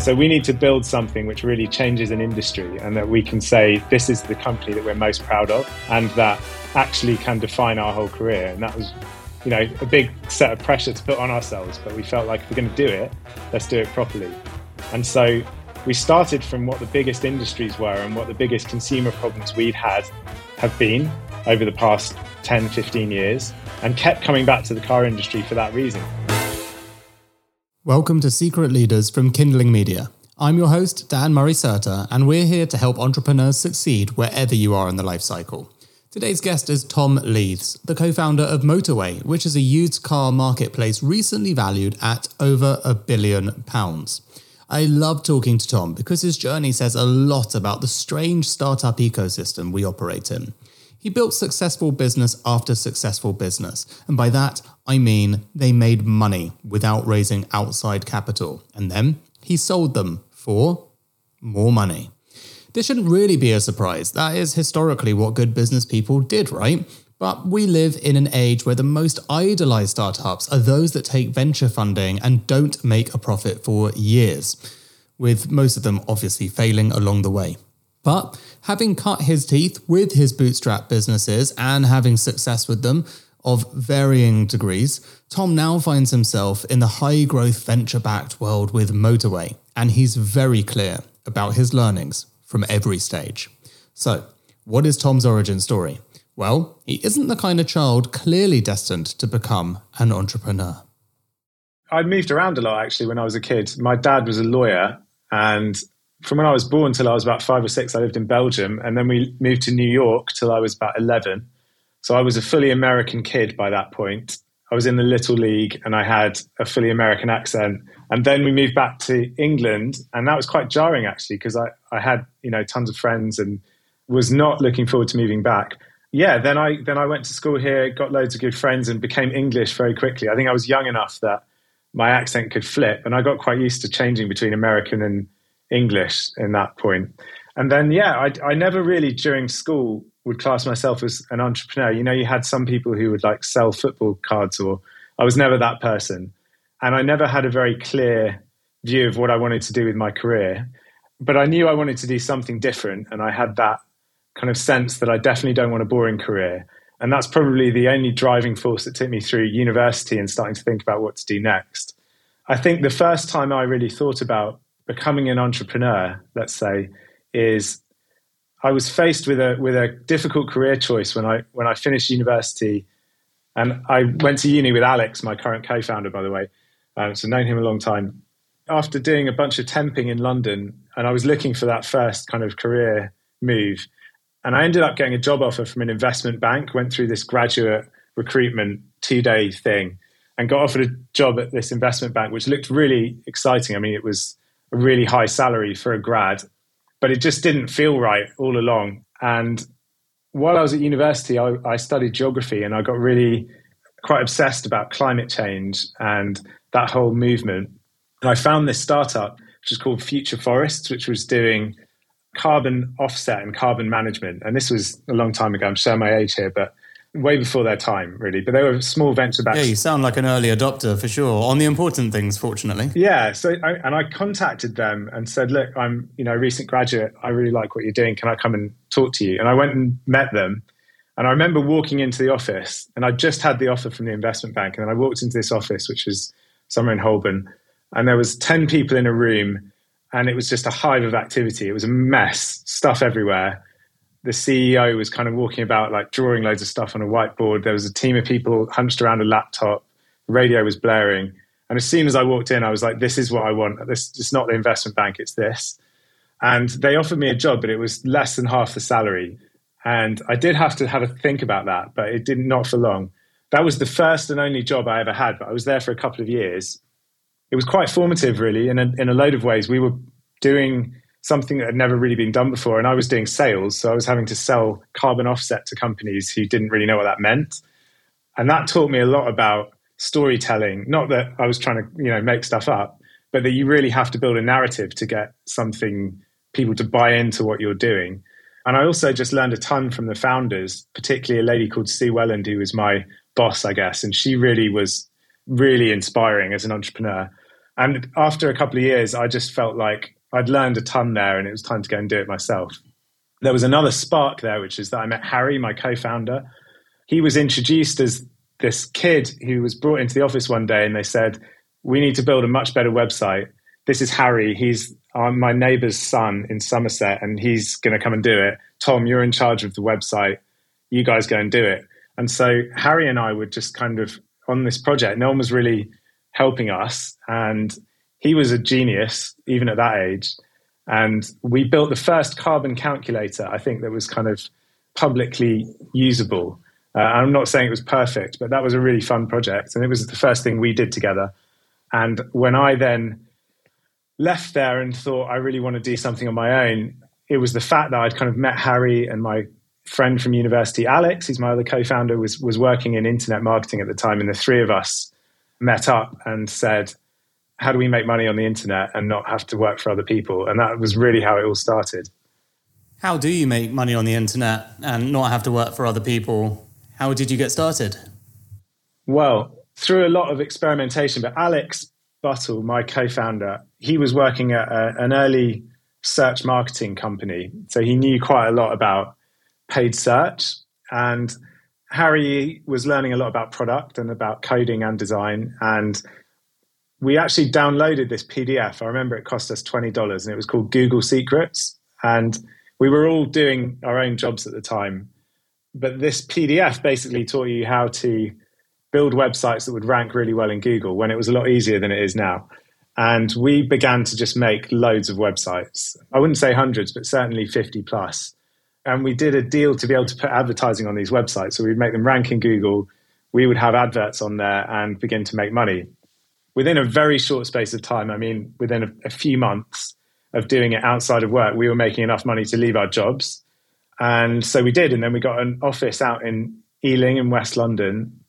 So we need to build something which really changes an industry and that we can say this is the company that we're most proud of and that actually can define our whole career. And that was, you know, a big set of pressure to put on ourselves. But we felt like if we're going to do it, let's do it properly. And so we started from what the biggest industries were and what the biggest consumer problems we'd had have been over the past 10, 15 years and kept coming back to the car industry for that reason. Welcome to Secret Leaders from Kindling Media. I'm your host, Dan Murray Serter, and we're here to help entrepreneurs succeed wherever you are in the life cycle. Today's guest is Tom Leathes, the co founder of Motorway, which is a used car marketplace recently valued at over a billion pounds. I love talking to Tom because his journey says a lot about the strange startup ecosystem we operate in. He built successful business after successful business, and by that I mean they made money without raising outside capital, and then he sold them for more money. This shouldn't really be a surprise. That is historically what good business people did, right? But we live in an age where the most idolized startups are those that take venture funding and don't make a profit for years, with most of them obviously failing along the way. But having cut his teeth with his bootstrap businesses and having success with them of varying degrees, Tom now finds himself in the high growth venture backed world with Motorway, and he's very clear about his learnings from every stage. So, what is Tom's origin story? Well, he isn't the kind of child clearly destined to become an entrepreneur. I moved around a lot actually when I was a kid. My dad was a lawyer, and from when I was born till I was about five or six, I lived in Belgium, and then we moved to New York till I was about eleven. So I was a fully American kid by that point. I was in the little league, and I had a fully American accent. And then we moved back to England, and that was quite jarring actually because I, I had you know tons of friends and was not looking forward to moving back. Yeah, then I then I went to school here, got loads of good friends, and became English very quickly. I think I was young enough that my accent could flip, and I got quite used to changing between American and English in that point. And then, yeah, I, I never really during school would class myself as an entrepreneur. You know, you had some people who would like sell football cards, or I was never that person. And I never had a very clear view of what I wanted to do with my career. But I knew I wanted to do something different. And I had that kind of sense that I definitely don't want a boring career. And that's probably the only driving force that took me through university and starting to think about what to do next. I think the first time I really thought about becoming an entrepreneur, let's say, is I was faced with a with a difficult career choice when I when I finished university, and I went to uni with Alex, my current co-founder, by the way. Um, so known him a long time. After doing a bunch of temping in London, and I was looking for that first kind of career move, and I ended up getting a job offer from an investment bank. Went through this graduate recruitment two day thing, and got offered a job at this investment bank, which looked really exciting. I mean, it was a really high salary for a grad, but it just didn't feel right all along. And while I was at university, I, I studied geography and I got really quite obsessed about climate change and that whole movement. And I found this startup, which is called Future Forests, which was doing carbon offset and carbon management. And this was a long time ago. I'm showing my age here, but way before their time, really. But they were small venture backed. Yeah, you sound like an early adopter for sure on the important things. Fortunately, yeah. So, I, and I contacted them and said, "Look, I'm you know a recent graduate. I really like what you're doing. Can I come and talk to you?" And I went and met them. And I remember walking into the office, and I just had the offer from the investment bank, and then I walked into this office, which was somewhere in Holborn, and there was ten people in a room, and it was just a hive of activity. It was a mess, stuff everywhere the CEO was kind of walking about, like drawing loads of stuff on a whiteboard. There was a team of people hunched around a laptop. radio was blaring. And as soon as I walked in, I was like, this is what I want. This is not the investment bank, it's this. And they offered me a job, but it was less than half the salary. And I did have to have a think about that, but it did not for long. That was the first and only job I ever had, but I was there for a couple of years. It was quite formative, really, in a, in a load of ways. We were doing something that had never really been done before. And I was doing sales, so I was having to sell carbon offset to companies who didn't really know what that meant. And that taught me a lot about storytelling. Not that I was trying to, you know, make stuff up, but that you really have to build a narrative to get something people to buy into what you're doing. And I also just learned a ton from the founders, particularly a lady called Sue Welland, who was my boss, I guess. And she really was really inspiring as an entrepreneur. And after a couple of years, I just felt like I'd learned a ton there and it was time to go and do it myself. There was another spark there, which is that I met Harry, my co founder. He was introduced as this kid who was brought into the office one day and they said, We need to build a much better website. This is Harry. He's uh, my neighbor's son in Somerset and he's going to come and do it. Tom, you're in charge of the website. You guys go and do it. And so Harry and I were just kind of on this project. No one was really helping us. And he was a genius, even at that age. And we built the first carbon calculator, I think, that was kind of publicly usable. Uh, I'm not saying it was perfect, but that was a really fun project. And it was the first thing we did together. And when I then left there and thought I really want to do something on my own, it was the fact that I'd kind of met Harry and my friend from university, Alex, who's my other co-founder, was was working in internet marketing at the time, and the three of us met up and said, "How do we make money on the internet and not have to work for other people?" And that was really how it all started. How do you make money on the internet and not have to work for other people? How did you get started? Well, through a lot of experimentation, but Alex Buttle, my co-founder, he was working at a, an early search marketing company, so he knew quite a lot about paid search. And Harry was learning a lot about product and about coding and design. And we actually downloaded this PDF. I remember it cost us $20 and it was called Google Secrets. And we were all doing our own jobs at the time. But this PDF basically taught you how to build websites that would rank really well in Google when it was a lot easier than it is now. And we began to just make loads of websites. I wouldn't say hundreds, but certainly 50 plus. plus and we did a deal to be able to put advertising on these websites. So we'd make them rank in Google. We would have adverts on there and begin to make money. Within a very short space of time, I mean, within a, a few months of doing it outside of work, we were making enough money to leave our jobs. And so we did. And then we got an office out in Ealing in West London.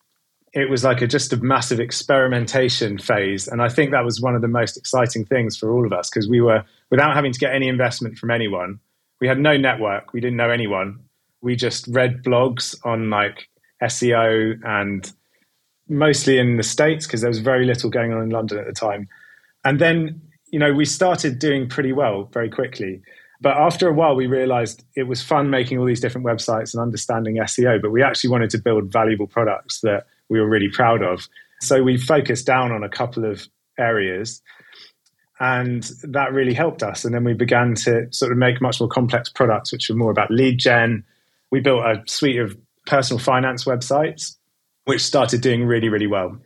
It was like a, just a massive experimentation phase. And I think that was one of the most exciting things for all of us because we were, without having to get any investment from anyone, we had no network. We didn't know anyone. We just read blogs on like SEO and mostly in the States because there was very little going on in London at the time. And then, you know, we started doing pretty well very quickly. But after a while, we realized it was fun making all these different websites and understanding SEO, but we actually wanted to build valuable products that we were really proud of. So we focused down on a couple of areas and that really helped us. And then we began to sort of make much more complex products, which were more about lead gen. We built a suite of personal finance websites, which started doing really, really well.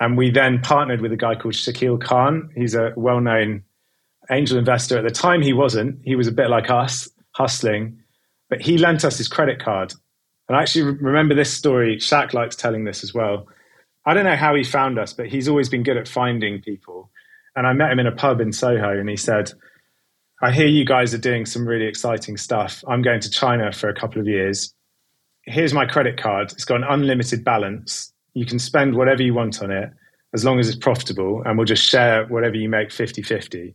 And we then partnered with a guy called Shakil Khan. He's a well known angel investor. At the time, he wasn't. He was a bit like us, hustling, but he lent us his credit card. And I actually remember this story. Shaq likes telling this as well. I don't know how he found us, but he's always been good at finding people. And I met him in a pub in Soho, and he said, I hear you guys are doing some really exciting stuff. I'm going to China for a couple of years. Here's my credit card. It's got an unlimited balance. You can spend whatever you want on it as long as it's profitable, and we'll just share whatever you make 50 50.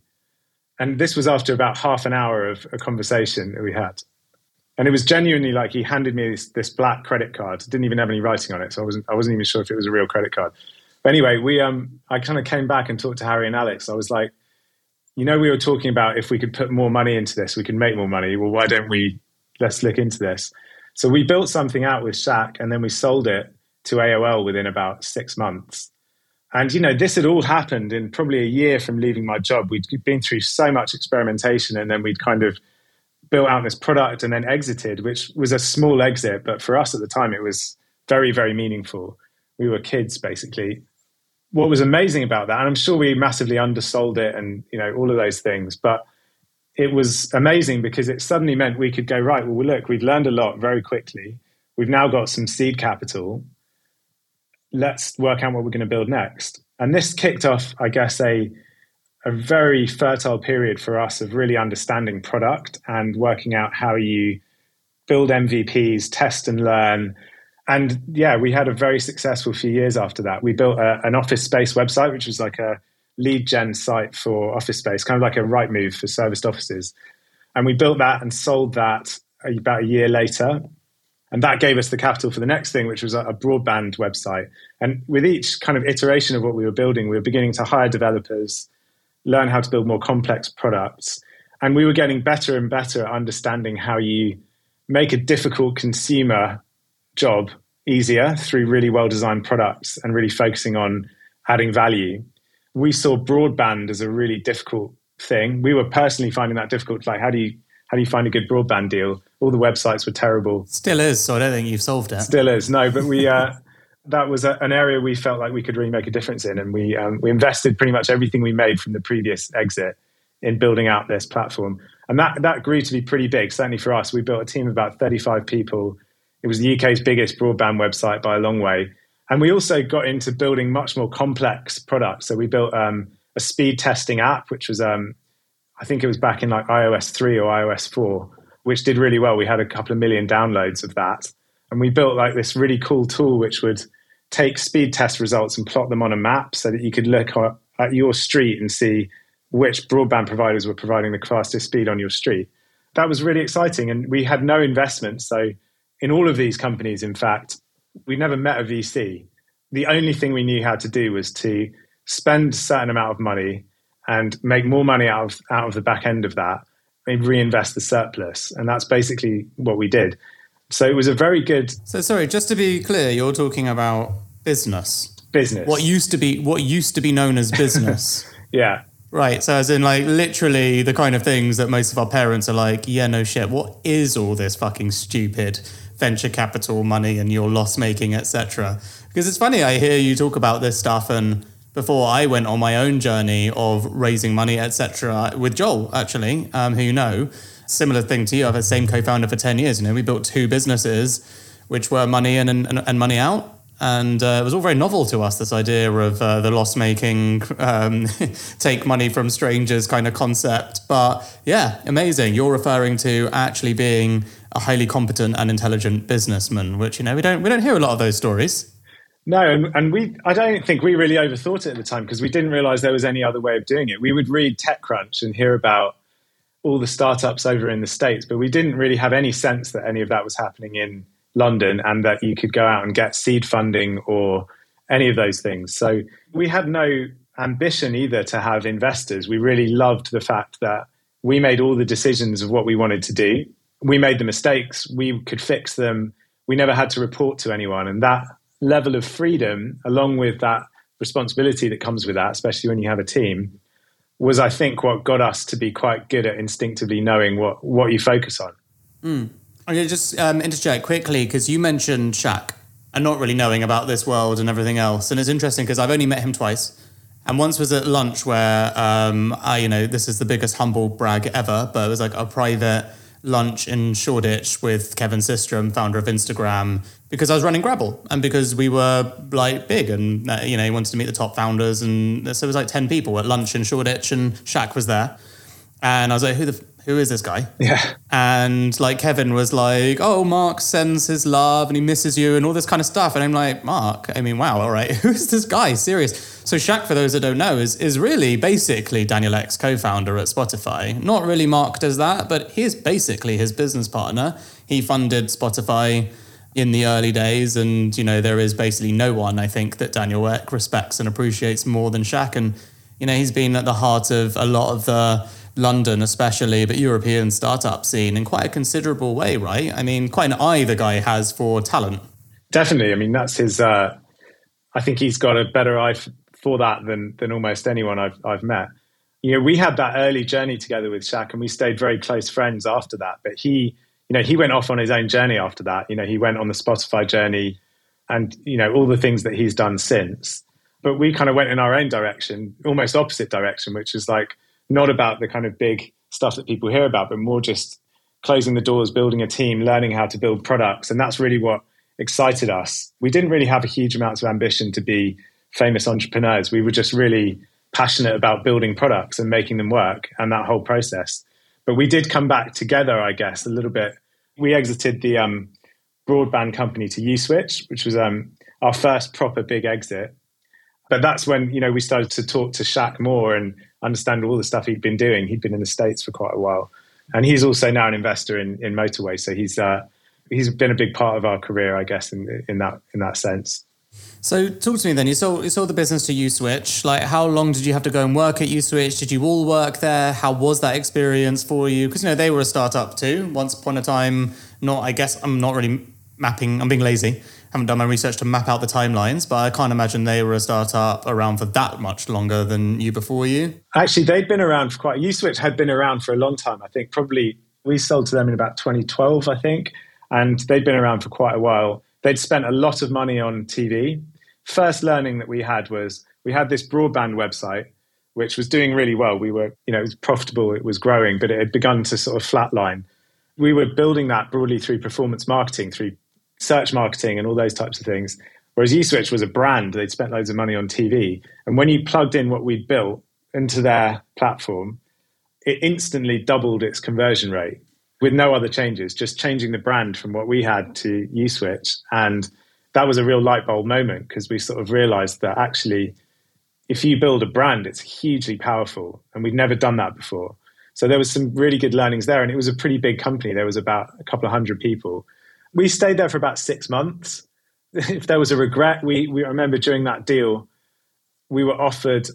And this was after about half an hour of a conversation that we had. And it was genuinely like he handed me this, this black credit card. It didn't even have any writing on it. So I wasn't, I wasn't even sure if it was a real credit card. But anyway, we um, I kind of came back and talked to Harry and Alex. I was like, you know, we were talking about if we could put more money into this, we can make more money. Well, why don't we? Let's look into this. So we built something out with Shaq, and then we sold it to AOL within about six months. And you know, this had all happened in probably a year from leaving my job. We'd been through so much experimentation, and then we'd kind of built out this product and then exited, which was a small exit, but for us at the time, it was very, very meaningful. We were kids basically, what was amazing about that, and I'm sure we massively undersold it and you know all of those things, but it was amazing because it suddenly meant we could go right. Well, look, we've learned a lot very quickly. We've now got some seed capital. Let's work out what we're going to build next. And this kicked off, I guess, a a very fertile period for us of really understanding product and working out how you build MVPs, test and learn, and yeah, we had a very successful few years after that. We built a, an office space website, which was like a lead gen site for office space, kind of like a Rightmove for serviced offices. And we built that and sold that about a year later. And that gave us the capital for the next thing, which was a, broadband website. And with each kind of iteration of what we were building, we were beginning to hire developers learn how to build more complex products. And we were getting better and better at understanding how you make a difficult consumer job easier through really well designed products and really focusing on adding value. We saw broadband as a really difficult thing. We were personally finding that difficult. Like, how do you how do you find a good broadband deal? All the websites were terrible. Still is. So I don't think you've solved it. Still is. No, but we uh, that was a, an area we felt like we could really make a difference in, and we um, we invested pretty much everything we made from the previous exit in building out this platform, and that that grew to be pretty big. Certainly for us, we built a team of about thirty five people. It was the UK's biggest broadband website by a long way, and we also got into building much more complex products. So we built um, a speed testing app, which was um, I think it was back in like iOS three or iOS four, which did really well. We had a couple of million downloads of that and we built like this really cool tool which would take speed test results and plot them on a map so that you could look at your street and see which broadband providers were providing the fastest speed on your street. That was really exciting. And we had no investment. So, in all of these companies, in fact, we never met a VC. The only thing we knew how to do was to spend a certain amount of money and make more money out of, out of the back end of that and reinvest the surplus. And that's basically what we did. So it was a very good. So sorry, just to be clear, you're talking about business. Business. What used to be what used to be known as business. yeah. Right. So as in like literally the kind of things that most of our parents are like, yeah, no shit. What is all this fucking stupid venture capital money and your loss making, etc. Because it's funny, I hear you talk about this stuff and before I went on my own journey of raising money, etc., with Joel, actually, um, who you know, similar thing to you. I've had the same co-founder for 10 years. You know, we built two businesses which were money in and, and, and money out. And uh, it was all very novel to us, this idea of uh, the loss making, um, take money from strangers kind of concept. But yeah, amazing. You're referring to actually being a highly competent and intelligent businessman, which, you know, we don't, we don't hear a lot of those stories. No, and, and we I don't think we really overthought it at the time because we didn't realize there was any other way of doing it. We would read TechCrunch and hear about all the startups over in the States, but we didn't really have any sense that any of that was happening in London and that you could go out and get seed funding or any of those things. So we had no ambition either to have investors. We really loved the fact that we made all the decisions of what we wanted to do. We made the mistakes, we could fix them. We never had to report to anyone. And that level of freedom, along with that responsibility that comes with that, especially when you have a team, was I think what got us to be quite good at instinctively knowing what what you focus on. Mm. I'm going to just um, interject quickly because you mentioned Shaq and not really knowing about this world and everything else, and it's interesting because I've only met him twice. And once was at lunch where, um, I, you know, this is the biggest humble brag ever, but it was like a private lunch in Shoreditch with Kevin Systrom, founder of Instagram, because I was running Grabble and because we were like big and uh, you know he wanted to meet the top founders and so it was like ten people at lunch in Shoreditch and Shaq was there, and I was like, who the who is this guy? Yeah. And like Kevin was like, oh, Mark sends his love and he misses you and all this kind of stuff. And I'm like, Mark, I mean, wow, all right, who is this guy? Serious. So Shaq, for those that don't know, is is really basically Daniel Ek, co-founder at Spotify. Not really Mark does that, but he's basically his business partner. He funded Spotify in the early days, and you know there is basically no one I think that Daniel Ek respects and appreciates more than Shaq. And you know he's been at the heart of a lot of the London, especially, but European startup scene in quite a considerable way, right? I mean, quite an eye the guy has for talent. Definitely. I mean, that's his. Uh, I think he's got a better eye for that than than almost anyone I've I've met. You know, we had that early journey together with Shaq, and we stayed very close friends after that. But he, you know, he went off on his own journey after that. You know, he went on the Spotify journey, and you know all the things that he's done since. But we kind of went in our own direction, almost opposite direction, which is like not about the kind of big stuff that people hear about, but more just closing the doors, building a team, learning how to build products. And that's really what excited us. We didn't really have a huge amount of ambition to be famous entrepreneurs. We were just really passionate about building products and making them work and that whole process. But we did come back together, I guess, a little bit. We exited the um, broadband company to Uswitch, which was um, our first proper big exit. But that's when you know we started to talk to Shaq more and understand all the stuff he'd been doing. He'd been in the states for quite a while, and he's also now an investor in in Motorway. So he's uh, he's been a big part of our career, I guess, in in that in that sense. So talk to me then. You sold you sold the business to Uswitch. Like, how long did you have to go and work at Uswitch? Did you all work there? How was that experience for you? Because you know they were a startup too. Once upon a time, not. I guess I'm not really mapping. I'm being lazy. Haven't done my research to map out the timelines, but I can't imagine they were a startup around for that much longer than you before you. Actually, they'd been around for quite. A USwitch had been around for a long time. I think probably we sold to them in about 2012. I think, and they'd been around for quite a while they'd spent a lot of money on TV. First learning that we had was we had this broadband website which was doing really well. We were, you know, it was profitable, it was growing, but it had begun to sort of flatline. We were building that broadly through performance marketing, through search marketing and all those types of things. Whereas Uswitch was a brand, they'd spent loads of money on TV. And when you plugged in what we'd built into their platform, it instantly doubled its conversion rate with no other changes, just changing the brand from what we had to Uswitch. And that was a real light bulb moment because we sort of realized that actually, if you build a brand, it's hugely powerful. And we'd never done that before. So there was some really good learnings there. And it was a pretty big company. There was about a couple of hundred people. We stayed there for about six months. if there was a regret, we, we remember during that deal, we were offered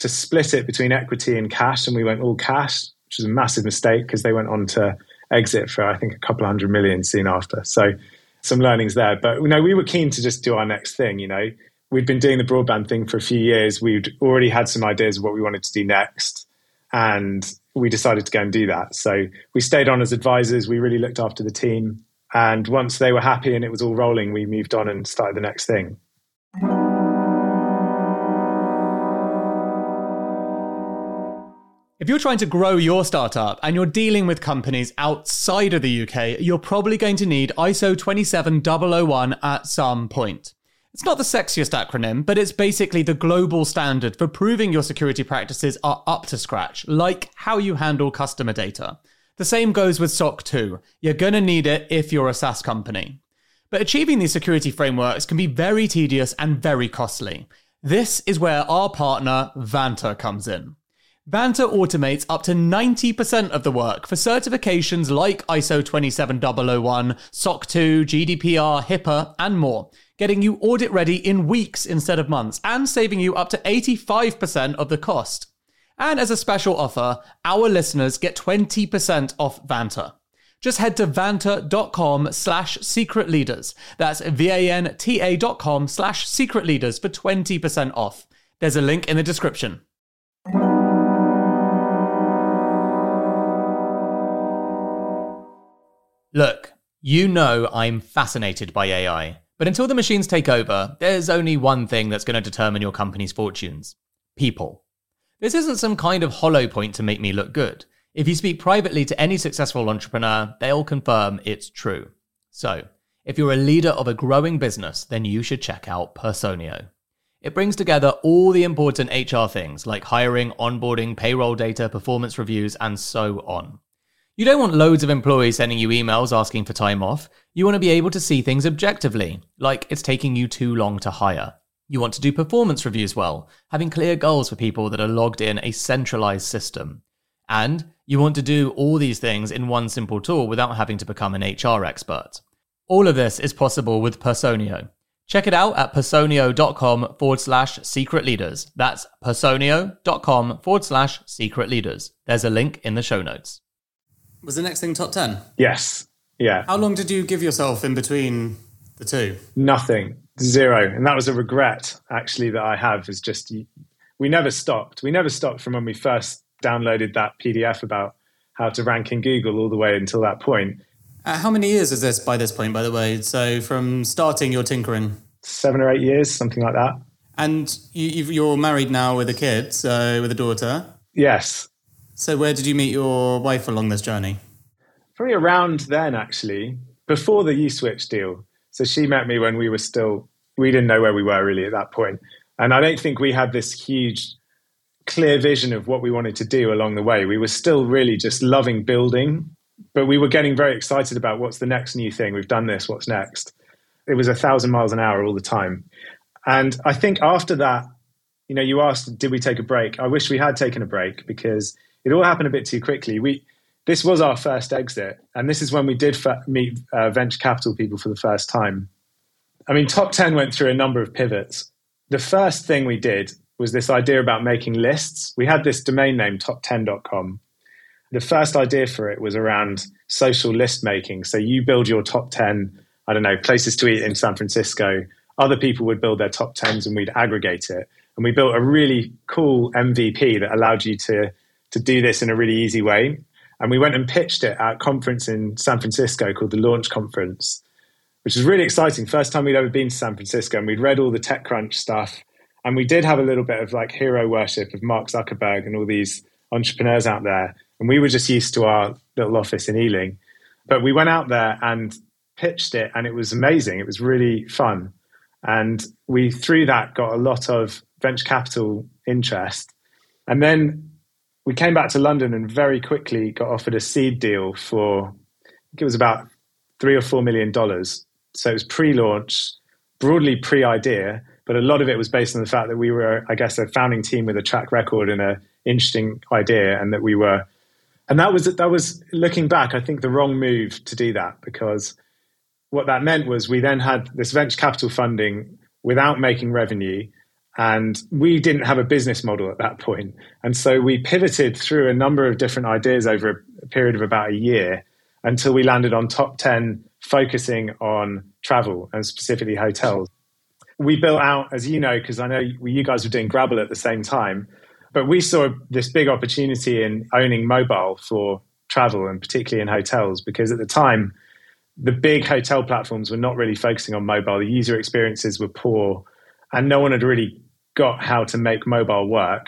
to split it between equity and cash, and we went all cash, which was a massive mistake because they went on to exit for I think a couple hundred million soon after. So some learnings there. But you know, we were keen to just do our next thing. You know, we'd been doing the broadband thing for a few years. We'd already had some ideas of what we wanted to do next, and we decided to go and do that. So we stayed on as advisors. We really looked after the team, and once they were happy and it was all rolling, we moved on and started the next thing. If you're trying to grow your startup and you're dealing with companies outside of the UK, you're probably going to need ISO 27001 at some point. It's not the sexiest acronym, but it's basically the global standard for proving your security practices are up to scratch, like how you handle customer data. The same goes with SOC 2. You're going to need it if you're a SaaS company. But achieving these security frameworks can be very tedious and very costly. This is where our partner, Vanta, comes in. Vanta automates up to 90% of the work for certifications like ISO 27001, SOC 2, GDPR, HIPAA, and more, getting you audit ready in weeks instead of months and saving you up to 85% of the cost. And as a special offer, our listeners get 20% off Vanta. Just head to vanta.com slash secret leaders. That's V-A-N-T-A dot com slash secret leaders for 20% off. There's a link in the description. Look, you know I'm fascinated by AI, but until the machines take over, there's only one thing that's going to determine your company's fortunes people. This isn't some kind of hollow point to make me look good. If you speak privately to any successful entrepreneur, they'll confirm it's true. So, if you're a leader of a growing business, then you should check out Personio. It brings together all the important HR things like hiring, onboarding, payroll data, performance reviews, and so on. You don't want loads of employees sending you emails asking for time off. You want to be able to see things objectively, like it's taking you too long to hire. You want to do performance reviews well, having clear goals for people that are logged in a centralized system. And you want to do all these things in one simple tool without having to become an HR expert. All of this is possible with Personio. Check it out at personio.com forward slash secret leaders. That's personio.com forward slash secret leaders. There's a link in the show notes. Was the next thing top 10? Yes. Yeah. How long did you give yourself in between the two? Nothing. Zero. And that was a regret, actually, that I have is just we never stopped. We never stopped from when we first downloaded that PDF about how to rank in Google all the way until that point. Uh, how many years is this by this point, by the way? So from starting your tinkering? Seven or eight years, something like that. And you, are married now with a kid, so with a daughter? Yes. So, where did you meet your wife along this journey? Probably around then, actually, before the Uswitch deal. So, she met me when we were still, we didn't know where we were really at that point. And I don't think we had this huge, clear vision of what we wanted to do along the way. We were still really just loving building, but we were getting very excited about what's the next new thing. We've done this, what's next? It was a thousand miles an hour all the time. And I think after that, you know, you asked, did we take a break? I wish we had taken a break because it all happened a bit too quickly. We this was our first exit, and this is when we did meet uh, venture capital people for the first time. I mean, Top 10 went through a number of pivots. The first thing we did was this idea about making lists. We had this domain name, top10.com. The first idea for it was around social list making. So you build your top 10, I don't know, places to eat in San Francisco. Other people would build their top 10s and we'd aggregate it. And we built a really cool MVP that allowed you to, to do this in a really easy way. And we went and pitched it at a conference in San Francisco called the Launch Conference, which was really exciting. First time we'd ever been to San Francisco and we'd read all the TechCrunch stuff. And we did have a little bit of like hero worship of Mark Zuckerberg and all these entrepreneurs out there. And we were just used to our little office in Ealing. But we went out there and pitched it, and it was amazing. It was really fun. And we, through that, got a lot of venture capital interest. And then we came back to London and very quickly got offered a seed deal for, I think it was about three or four million dollars. So it was pre launch, broadly pre idea, but a lot of it was based on the fact that we were, I guess, a founding team with a track record and an interesting idea, and that we were and that was that was looking back i think the wrong move to do that because what that meant was we then had this venture capital funding without making revenue and we didn't have a business model at that point. point and so we pivoted through a number of different ideas over a period of about a year until we landed on top 10 focusing on travel and specifically hotels we built out as you know because i know you guys were doing grabble at the same time but we saw this big opportunity in owning mobile for travel and particularly in hotels because at the time, the big hotel platforms were not really focusing on mobile. The user experiences were poor and no one had really got how to make mobile work.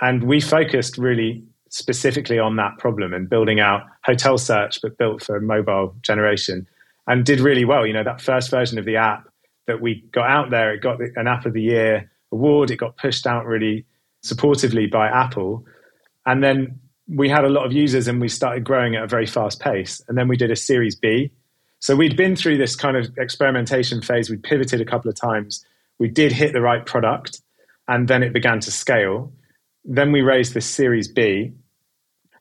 And we focused really specifically on that problem and building out hotel search, but built for mobile generation and did really well. You know, that first version of the app that we got out there, it got an app of the year award. It got pushed out really supportively by Apple. And then we had a lot of users and we started growing at a very fast pace. And then we did a Series B. So we'd been through this kind of experimentation phase. We pivoted a couple of times. We did hit the right product and then it began to scale. Then we raised this Series B.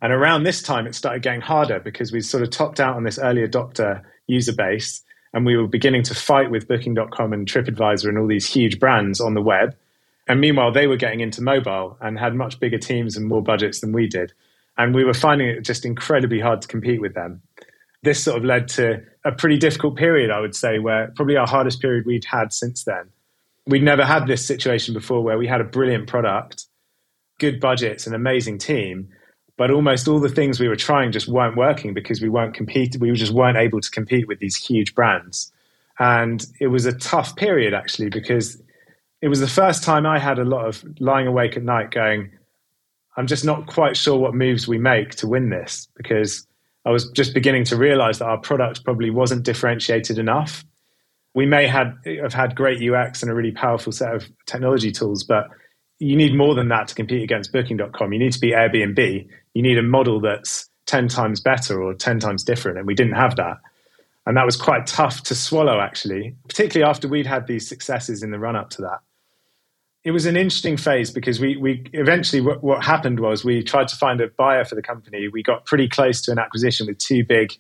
And around this time, it started getting harder because we sort of topped out on this early adopter user base and we were beginning to fight with Booking.com and TripAdvisor and all these huge brands on the web and meanwhile, they were getting into mobile and had much bigger teams and more budgets than we did. And we were finding it just incredibly hard to compete with them. This sort of led to a pretty difficult period, I would say, where probably our hardest period we'd had since then. We'd never had this situation before where we had a brilliant product, good budgets, an amazing team, but almost all the things we were trying just weren't working because we weren't compete we just weren't able to compete with these huge brands. And it was a tough period actually because it was the first time I had a lot of lying awake at night going, I'm just not quite sure what moves we make to win this because I was just beginning to realize that our product probably wasn't differentiated enough. We may had, have had great UX and a really powerful set of technology tools, but you need more than that to compete against booking.com. You need to be Airbnb. You need a model that's 10 times better or 10 times different. And we didn't have that. And that was quite tough to swallow, actually, particularly after we'd had these successes in the run up to that it was an interesting phase because we we eventually what, what, happened was we tried to find a buyer for the company. We got pretty close to an acquisition with two big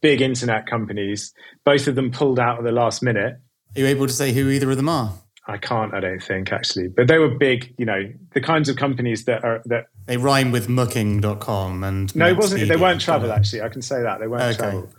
big internet companies. Both of them pulled out at the last minute. Are you able to say who either of them are? I can't. I don't think actually, but they were big. You know, the kinds of companies that are that they rhyme with Mucking.com and no, it wasn't. They weren't travel. Actually, I can say that they weren't okay. travel.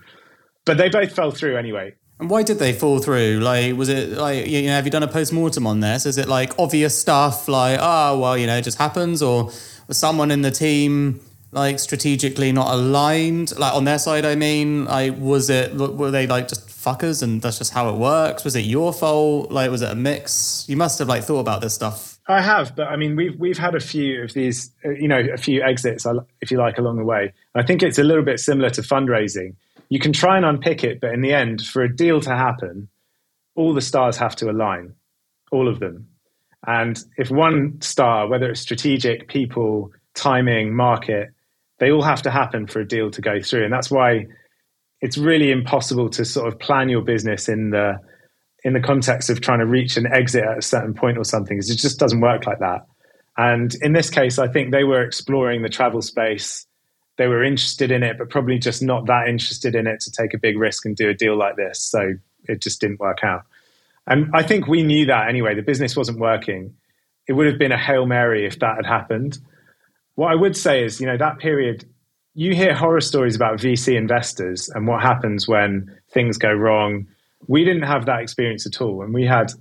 But they both fell through anyway. And why did they fall through? Like, was it like you know? Have you done a post mortem on this? Is it like obvious stuff, like oh well, you know, it just happens, or was someone in the team like strategically not aligned, like on their side? I mean, like was it were they like just fuckers, and that's just how it works? Was it your fault? Like, was it a mix? You must have like thought about this stuff. I have, but I mean, we've we've had a few of these, uh, you know, a few exits, if you like, along the way. I think it's a little bit similar to fundraising you can try and unpick it, but in the end, for a deal to happen, all the stars have to align, all of them. And if one star, whether it's strategic, people, timing, market, they all have to happen for a deal to go through. And that's why it's really impossible to sort of plan your business in the in the context of trying to reach an exit at a certain point or something. It just doesn't work like that. And in this case, I think they were exploring the travel space they were interested in it, but probably just not that interested in it to take a big risk and do a deal like this. So it just didn't work out. And I think we knew that anyway. The business wasn't working. It would have been a Hail Mary if that had happened. What I would say is, you know, that period, you hear horror stories about VC investors and what happens when things go wrong. We didn't have that experience at all. And we had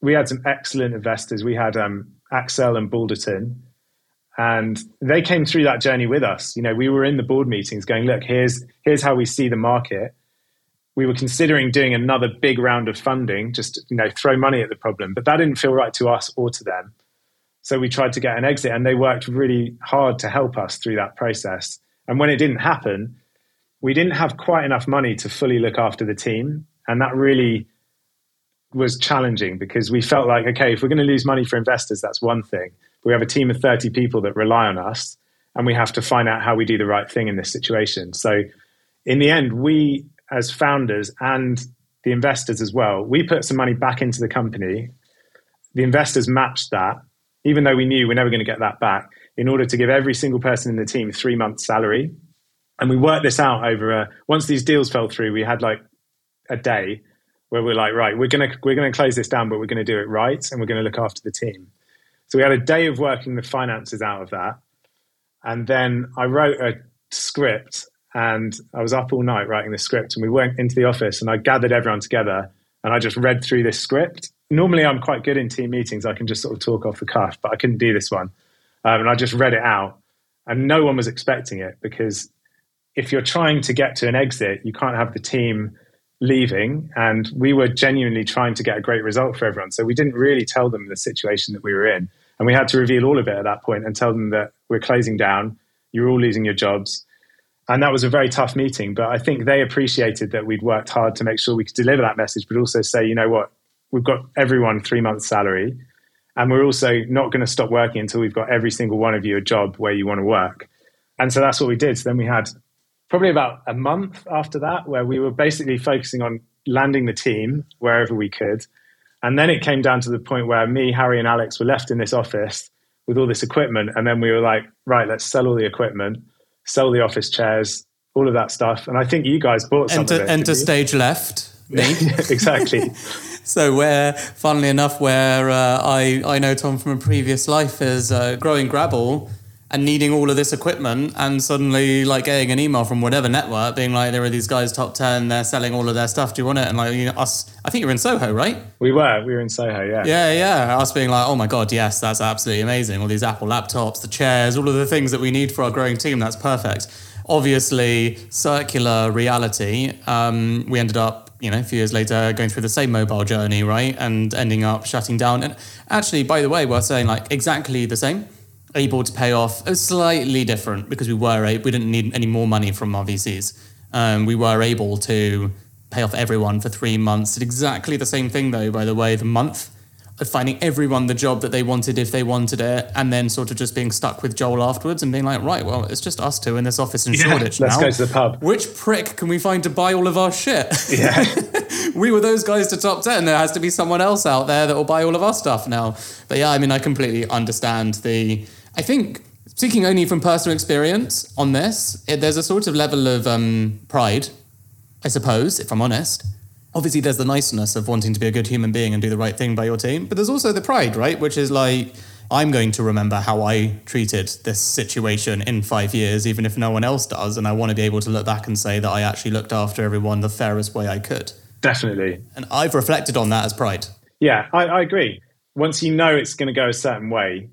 we had some excellent investors. We had um, Accel and Balderton, and they came through that journey with us. You know, we were in the board meetings going, look, here's here's how we see the market. We were considering doing another big round of funding, just you know, throw money at the problem, but that didn't feel right to us or to them. So we tried to get an exit, and they worked really hard to help us through that process. And when it didn't happen, we didn't have quite enough money to fully look after the team, and that really was challenging because we felt like, okay, if we're going to lose money for investors, that's one thing we have a team of 30 people that rely on us and we have to find out how we do the right thing in this situation. So in the end, we as founders and the investors as well, we put some money back into the company. The investors matched that, even though we knew we're never going to get that back, in order to give every single person in the team three months' salary. And we worked this out over a, once these deals fell through, we had like a day where we're like, right, we're gonna we're gonna close this down, but we're gonna do it right and we're gonna look after the team. So we had a day of working the finances out of that. And then I wrote a script and I was up all night writing the script. And we went into the office and I gathered everyone together and I just read through this script. Normally, I'm quite good in team meetings. I can just sort of talk off the cuff, but I couldn't do this one. Um, and I just read it out. And no one was expecting it because if you're trying to get to an exit, you can't have the team leaving. And we were genuinely trying to get a great result for everyone. So we didn't really tell them the situation that we were in. And we had to reveal all of it at that point and tell them that we're closing down, you're all losing your jobs. And that was a very tough meeting. But I think they appreciated that we'd worked hard to make sure we could deliver that message, but also say, you know what, we've got everyone three months' salary. And we're also not going to stop working until we've got every single one of you a job where you want to work. And so that's what we did. So then we had probably about a month after that where we were basically focusing on landing the team wherever we could and then it came down to the point where me, Harry, and Alex were left in this office with all this equipment. And then we were like, right, let's sell all the equipment, sell the office chairs, all of that stuff. And I think you guys bought some enter, of it. Enter stage left. Me. exactly. so where, funnily enough, where uh, I, I know Tom from a previous life is uh, growing Grabble, and needing all of this equipment and suddenly like getting an email from whatever network being like there are these guys top 10 they're selling all of their stuff do you want it? And like you know us i think you're in soho right? We were we were in soho yeah. Yeah yeah. Us being like oh my god yes that's absolutely amazing. All these apple laptops the chairs all of the things that we need for our growing team that's perfect. Obviously circular reality um, we ended up you know a few years later going through the same mobile journey right and ending up shutting down and actually by the way we're saying like exactly the same able to pay off. Slightly different because we were we didn't need any more money from our VCs. Um, we were able to pay off everyone for three months. Did exactly the same thing though. By the way, the month finding everyone the job that they wanted if they wanted it, and then sort of just being stuck with Joel afterwards and being like, right, well, it's just us two in this office in yeah, Shoreditch let's now. go to the pub. Which prick can we find to buy all of our shit? Yeah. we were those guys to top 10. There has to be someone else out there that will buy all of our stuff now. But yeah, I mean, I completely understand the I think speaking only from personal experience on this, it, there's a sort of level of um, pride, I suppose, if I'm honest. Obviously, there's the niceness of wanting to be a good human being and do the right thing by your team, but there's also the pride, right? Which is like, I'm going to remember how I treated this situation in five years, even if no one else does. And I want to be able to look back and say that I actually looked after everyone the fairest way I could. Definitely. And I've reflected on that as pride. Yeah, I, I agree. Once you know it's going to go a certain way,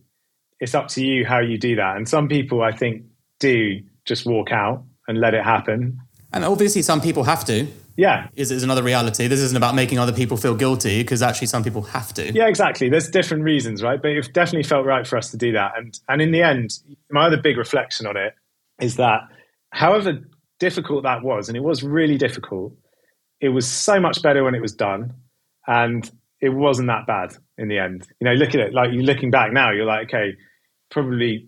it's up to you how you do that. And some people, I think, do just walk out and let it happen. And obviously, some people have to. Yeah. Is, is another reality. This isn't about making other people feel guilty because actually some people have to. Yeah, exactly. There's different reasons, right? But it definitely felt right for us to do that. And and in the end, my other big reflection on it is that however difficult that was, and it was really difficult, it was so much better when it was done. And it wasn't that bad in the end. You know, look at it, like you're looking back now, you're like, okay, probably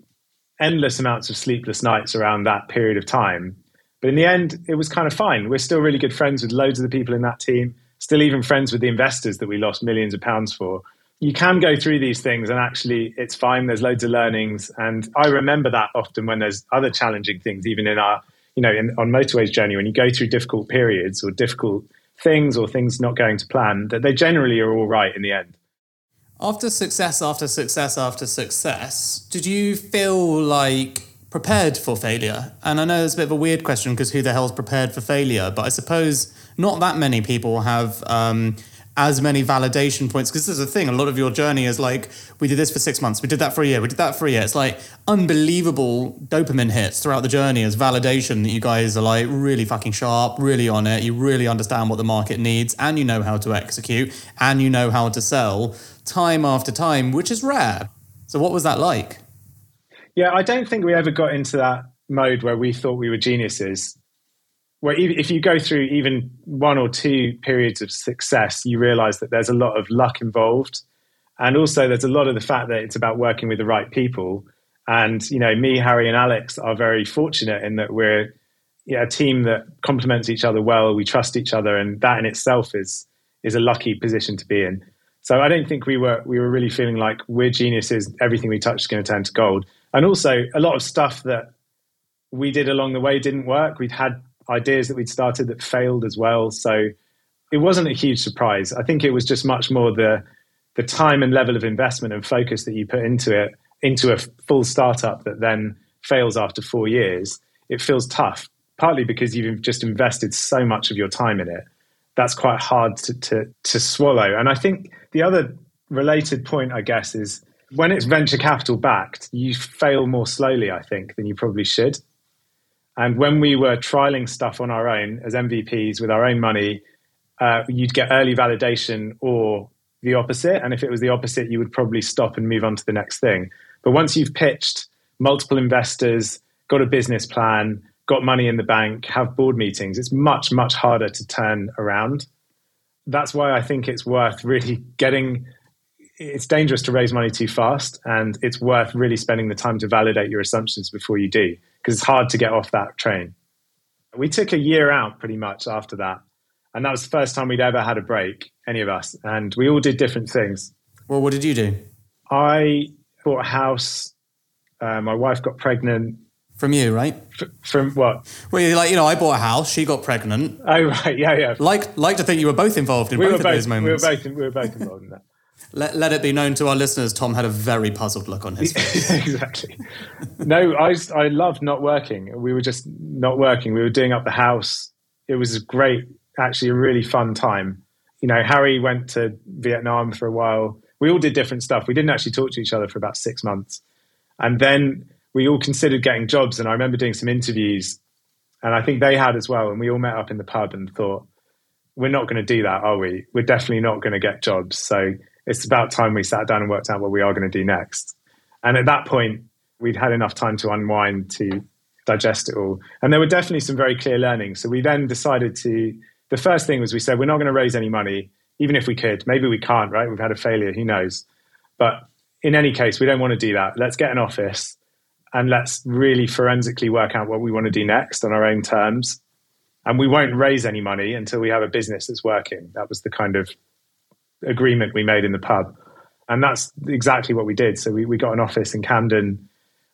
endless amounts of sleepless nights around that period of time. But in the end, it was kind of fine. We're still really good friends with loads of the people in that team, still even friends with the investors that we lost millions of pounds for. You can go through these things and actually it's fine. There's loads of learnings. And I remember that often when there's other challenging things, even in our, you know, in, on motorways journey, when you go through difficult periods or difficult things or things not going to plan, that they generally are all right in the end. After success after success after success, did you feel like prepared for failure? And I know it's a bit of a weird question because who the hell's prepared for failure? But I suppose not that many people have um, as many validation points because this is the thing. A lot of your journey is like, we did this for six months, we did that for a year, we did that for a year. It's like unbelievable dopamine hits throughout the journey as validation that you guys are like really fucking sharp, really on it. You really understand what the market needs and you know how to execute and you know how to sell time after time, which is rare. So, what was that like? Yeah, I don't think we ever got into that mode where we thought we were geniuses. Where if you go through even one or two periods of success, you realize that there's a lot of luck involved. And also, there's a lot of the fact that it's about working with the right people. And, you know, me, Harry, and Alex are very fortunate in that we're yeah, a team that complements each other well. We trust each other. And that in itself is, is a lucky position to be in. So I don't think we were we were really feeling like we're geniuses. Everything we touch is going to turn to gold. And also a lot of stuff that we did along the way didn't work. We'd had ideas that we'd started that failed as well. So it wasn't a huge surprise. I think it was just much more the the time and level of investment and focus that you put into it into a full startup that then fails after four years. It feels tough, partly because you've just invested so much of your time in it. That's quite hard to, to, to swallow. And I think the other related point, I guess, is when it's venture capital backed, you fail more slowly, I think, than you probably should. And when we were trialing stuff on our own as MVPs with our own money, uh, you'd get early validation or the opposite. And if it was the opposite, you would probably stop and move on to the next thing. But once you've pitched multiple investors, got a business plan, got money in the bank, have board meetings, it's much, much harder to turn around that's why I think it's worth really getting. It's dangerous to raise money too fast, and it's worth really spending the time to validate your assumptions before you do, because it's hard to get off that train. We took a year out pretty much after that, and that was the first time we'd ever had a break, any of us, and we all did different things. Well, what did you do? I bought a house. Uh, my wife got pregnant. From you, right? F- from what? Well, you're like, you know, I bought a house, she got pregnant. Oh, right, yeah, yeah. Like, like to think you were both involved in we both of those moments. We were both, we were both involved in that. Let, let it be known to our listeners, Tom had a very puzzled look on his face. exactly. No, I, I loved not working. We were just not working. We were doing up the house. It was great, actually, a really fun time. You know, Harry went to Vietnam for a while. We all did different stuff. We didn't actually talk to each other for about six months. And then we all considered getting jobs. And I remember doing some interviews, and I think they had as well. And we all met up in the pub and thought, we're not going to do that, are we? We're definitely not going to get jobs. So it's about time we sat down and worked out what we are going to do next. And at that point, we'd had enough time to unwind to digest it all. And there were definitely some very clear learnings. So we then decided to, the first thing was we said, we're not going to raise any money, even if we could. Maybe we can't, right? We've had a failure, who knows? But in any case, we don't want to do that. Let's get an office and let's really forensically work out what we want to do next on our own terms. And we won't raise any money until we have a business that's working. That was the kind of agreement we made in the pub. And that's exactly what we did. So we, we got an office in Camden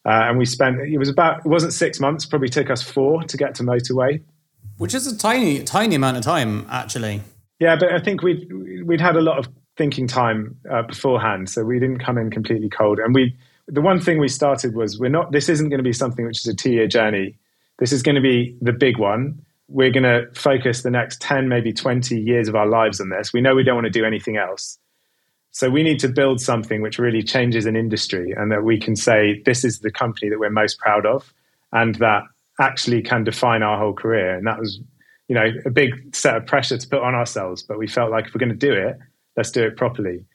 uh, and we spent, it was about, it wasn't six months, probably took us four to get to motorway. Which is a tiny, tiny amount of time, actually. Yeah, but I think we'd, we'd had a lot of thinking time uh, beforehand. So we didn't come in completely cold. And we, the one thing we started was we're not this isn't going to be something which is a two year journey this is going to be the big one we're going to focus the next 10 maybe 20 years of our lives on this. We know we don't want to do anything else. So we need to build something which really changes an industry and that we can say this is the company that we're most proud of and that actually can define our whole career. And that was you know a big set of pressure to put on ourselves but we felt like if we're going to do it let's do it properly.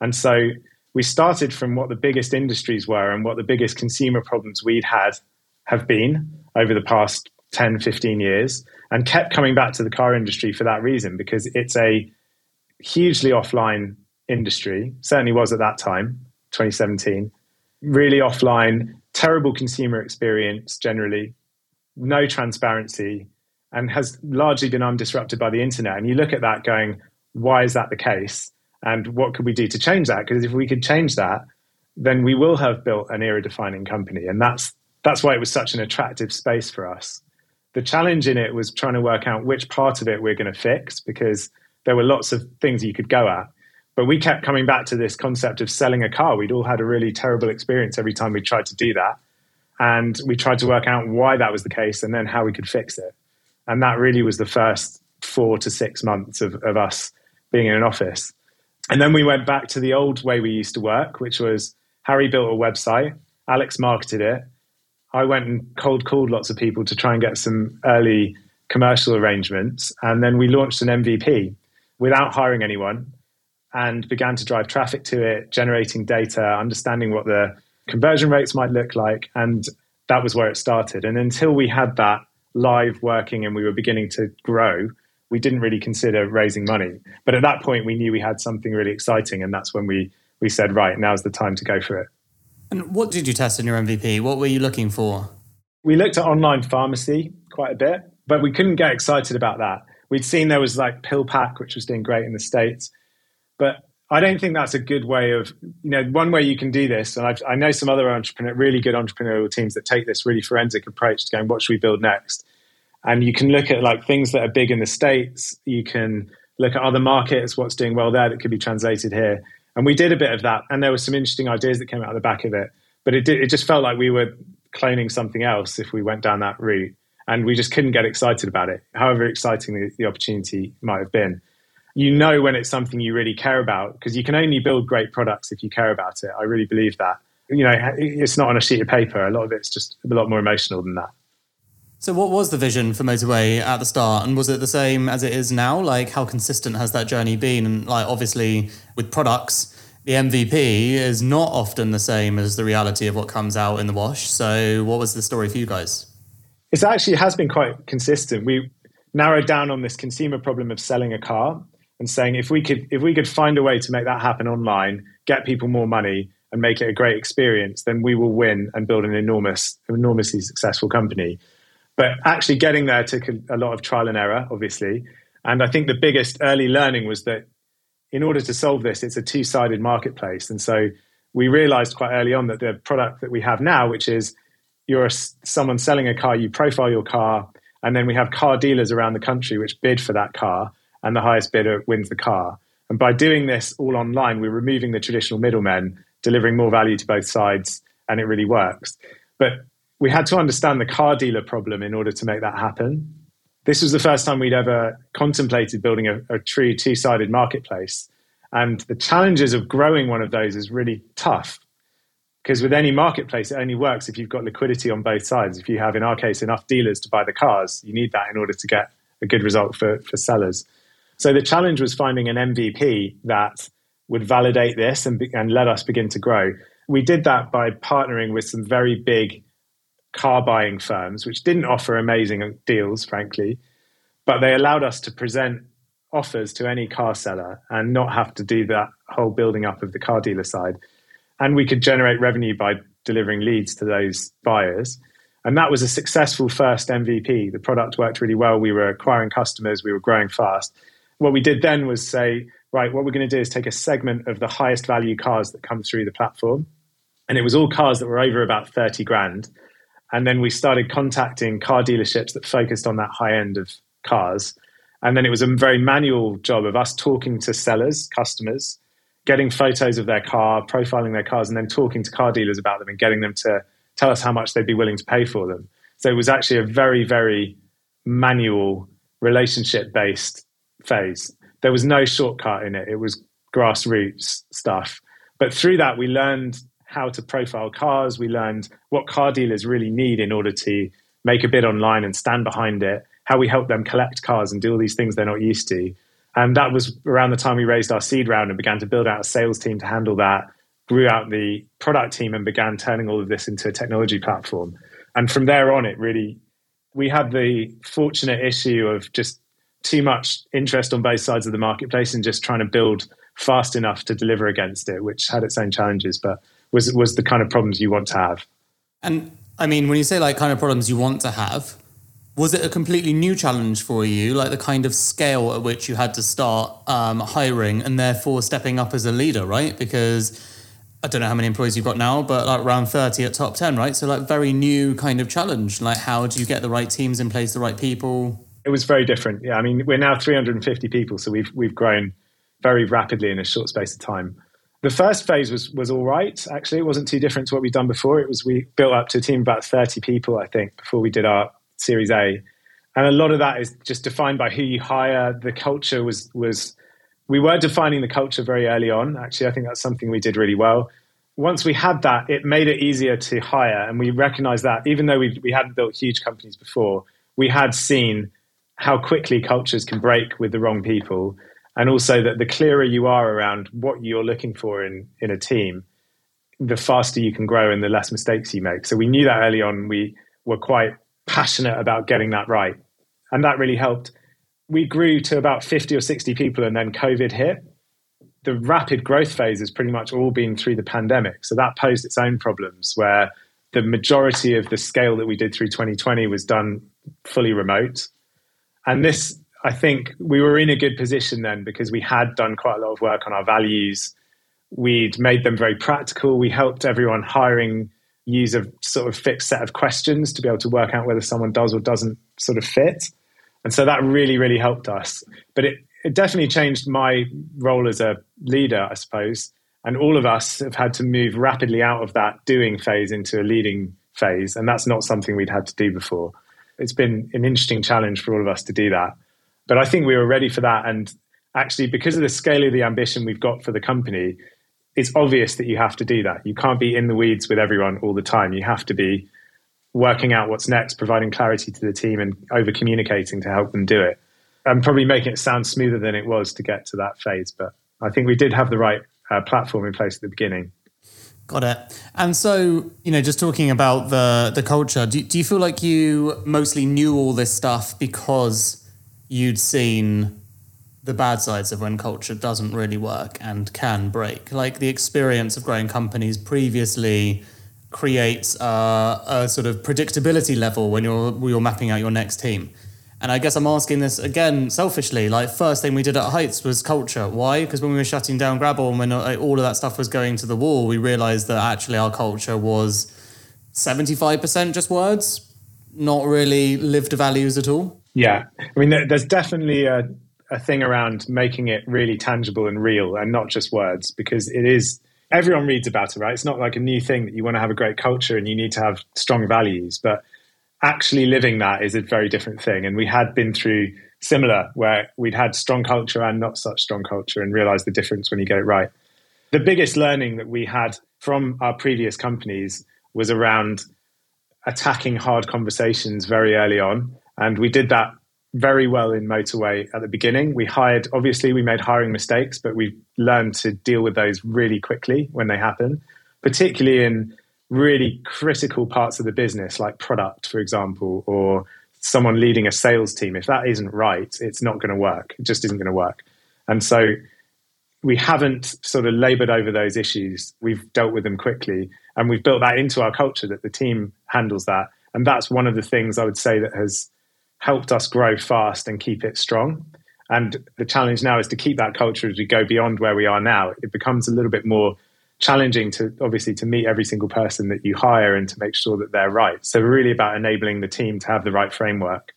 And so we started from what the biggest industries were and what the biggest consumer problems we'd had have been over the past 10, 15 years, and kept coming back to the car industry for that reason, because it's a hugely offline industry, certainly was at that time, 2017. Really offline, terrible consumer experience generally, no transparency, and has largely been undisrupted by the internet. And you look at that going, why is that the case? and what could we do to change that? Because if we could change that, then we will have built an era-defining company, and that's that's why it was such an attractive space for us. The challenge in it was trying to work out which part of it we're going to fix because there were lots of things you could go at. But we kept coming back to this concept of selling a car. We'd all had a really terrible experience every time we tried to do that. And we tried to work out why that was the case and then how we could fix it. And that really was the first four to six months of, of us being in an office. And then we went back to the old way we used to work, which was Harry built a website, Alex marketed it. I went and cold called lots of people to try and get some early commercial arrangements. And then we launched an MVP without hiring anyone and began to drive traffic to it, generating data, understanding what the conversion rates might look like. And that was where it started. And until we had that live working and we were beginning to grow, we didn't really consider raising money. But at that point, we knew we had something really exciting. And that's when we, we said, right, now's the time to go for it. And what did you test in your MVP? What were you looking for? We looked at online pharmacy quite a bit, but we couldn't get excited about that. We'd seen there was like PillPack, which was doing great in the States. But I don't think that's a good way of, you know, one way you can do this, and I've, i know some other entrepreneur, really good entrepreneurial teams that take this really forensic approach to going, what should we build next? And you can look at like things that are big in the States. You can look at other markets, what's doing well there that could be translated here. And we did a bit of that. And there were some interesting ideas that came out of the back of it. But it, did, it just felt like we were cloning something else if we went down that route. And we just couldn't get excited about it, however exciting the, the opportunity might have been you know when it's something you really care about because you can only build great products if you care about it. I really believe that. You know, it's not on a sheet of paper. A lot of it's just a lot more emotional than that. So, what was the vision for Motorway at the start, and was it the same as it is now? Like, how consistent has that journey been? And like, obviously, with products, the MVP is not often the same as the reality of what comes out in the wash. So, what was the story for you guys? It actually has been quite consistent. We narrowed down on this consumer problem of selling a car and saying if we could if we could find a way to make that happen online, get people more money and make it a great experience, then we will win and build an enormous enormously successful company. But actually getting there took a, lot of trial and error, obviously. And I think the biggest early learning was that in order to solve this, it's a two-sided marketplace. And so we realized quite early on that the product that we have now, which is you're a, someone selling a car, you profile your car, and then we have car dealers around the country which bid for that car and the highest bidder wins the car. And by doing this all online, we're removing the traditional middlemen, delivering more value to both sides, and it really works. But we had to understand the car dealer problem in order to make that happen. This was the first time we'd ever contemplated building a, a true two sided marketplace. And the challenges of growing one of those is really tough because with any marketplace, it only works if you've got liquidity on both sides. If you have, in our case, enough dealers to buy the cars, you need that in order to get a good result for, for sellers. So the challenge was finding an MVP that would validate this and, and let us begin to grow. We did that by partnering with some very big car buying firms, which didn't offer amazing deals, frankly, but they allowed us to present offers to any car seller and not have to do that whole building up of the car dealer side. And we could generate revenue by delivering leads to those buyers. And that was a successful first MVP. The product worked really well. We were acquiring customers, we were growing fast what we did then was say, right, what we're going to do is take a segment of the highest value cars that come through the platform. And it was all cars that were over about 30 grand. And then we started contacting car dealerships that focused on that high end of cars. And then it was a very manual job of us talking to sellers, customers, getting photos of their car, profiling their cars, and then talking to car dealers about them and getting them to tell us how much they'd be willing to pay for them. So it was actually a very, very manual, relationship based phase. There was no shortcut in it. It was grassroots stuff. But through that, we learned how to profile cars. We learned what car dealers really need in order to make a bid online and stand behind it, how we help them collect cars and do all these things they're not used to. And that was around the time we raised our seed round and began to build out a sales team to handle that, grew out the product team and began turning all of this into a technology platform. And from there on, it really, we had the fortunate issue of just too much interest on both sides of the marketplace and just trying to build fast enough to deliver against it, which had its own challenges, but was was the kind of problems you want to have. And I mean, when you say like kind of problems you want to have, was it a completely new challenge for you, like the kind of scale at which you had to start um, hiring and therefore stepping up as a leader, right? Because I don't know how many employees you've got now, but like around 30 at top 10, right? So like very new kind of challenge. Like how do you get the right teams in place, the right people? It was very different. Yeah, I mean, we're now 350 people, so we've we've grown very rapidly in a short space of time. The first phase was was all right. Actually, it wasn't too different to what we'd done before. It was we built up to a team of about 30 people, I think, before we did our Series A, and a lot of that is just defined by who you hire. The culture was was we were defining the culture very early on. Actually, I think that's something we did really well. Once we had that, it made it easier to hire, and we recognized that even though we we hadn't built huge companies before, we had seen how quickly cultures can break with the wrong people, and also that the clearer you are around what you're looking for in in a team, the faster you can grow and the less mistakes you make. So we knew that early on. We were quite passionate about getting that right, and that really helped we grew to about 50 or 60 people and then COVID hit. The rapid growth phase has pretty much all been through the pandemic. So that posed its own problems where the majority of the scale that we did through 2020 was done fully remote. And this, I think, we were in a good position then because we had done quite a lot of work on our values. We'd made them very practical. We helped everyone hiring use a sort of fixed set of questions to be able to work out whether someone does or doesn't sort of fit. And so that really, really helped us. But it, it definitely changed my role as a leader, I suppose. And all of us have had to move rapidly out of that doing phase into a leading phase. And that's not something we'd had to do before. It's been an interesting challenge for all of us to do that. But I think we were ready for that. And actually, because of the scale of the ambition we've got for the company, it's obvious that you have to do that. You can't be in the weeds with everyone all the time. You have to be working out what's next, providing clarity to the team, and over communicating to help them do it. And probably making it sound smoother than it was to get to that phase. But I think we did have the right uh, platform in place at the beginning. Got it. And so, you know, just talking about the the culture, do, do you feel like you mostly knew all this stuff because you'd seen the bad sides of when culture doesn't really work and can break? Like the experience of growing companies previously creates a, a sort of predictability level when you're when you're mapping out your next team. And I guess I'm asking this again selfishly. Like, first thing we did at Heights was culture. Why? Because when we were shutting down Grabble and when uh, all of that stuff was going to the wall, we realized that actually our culture was 75% just words, not really lived values at all. Yeah. I mean, there's definitely a, a thing around making it really tangible and real and not just words because it is everyone reads about it, right? It's not like a new thing that you want to have a great culture and you need to have strong values, but actually living that is a very different thing. And we had been through similar where we'd had strong culture and not such strong culture and realized the difference when you get it right. The biggest learning that we had from our previous companies was around attacking hard conversations very early on. And we did that very well in motorway at the beginning. We hired, obviously, we made hiring mistakes, but we learned to deal with those really quickly when they happen, particularly in really critical parts of the business, like product, for example, or someone leading a sales team. If that isn't right, it's not going to work. It just isn't going to work. And so we haven't sort of labored over those issues. We've dealt with them quickly and we've built that into our culture that the team handles that. And that's one of the things I would say that has helped us grow fast and keep it strong. And the challenge now is to keep that culture as we go beyond where we are now. It becomes a little bit more challenging to obviously to meet every single person that you hire and to make sure that they're right. So really about enabling the team to have the right framework.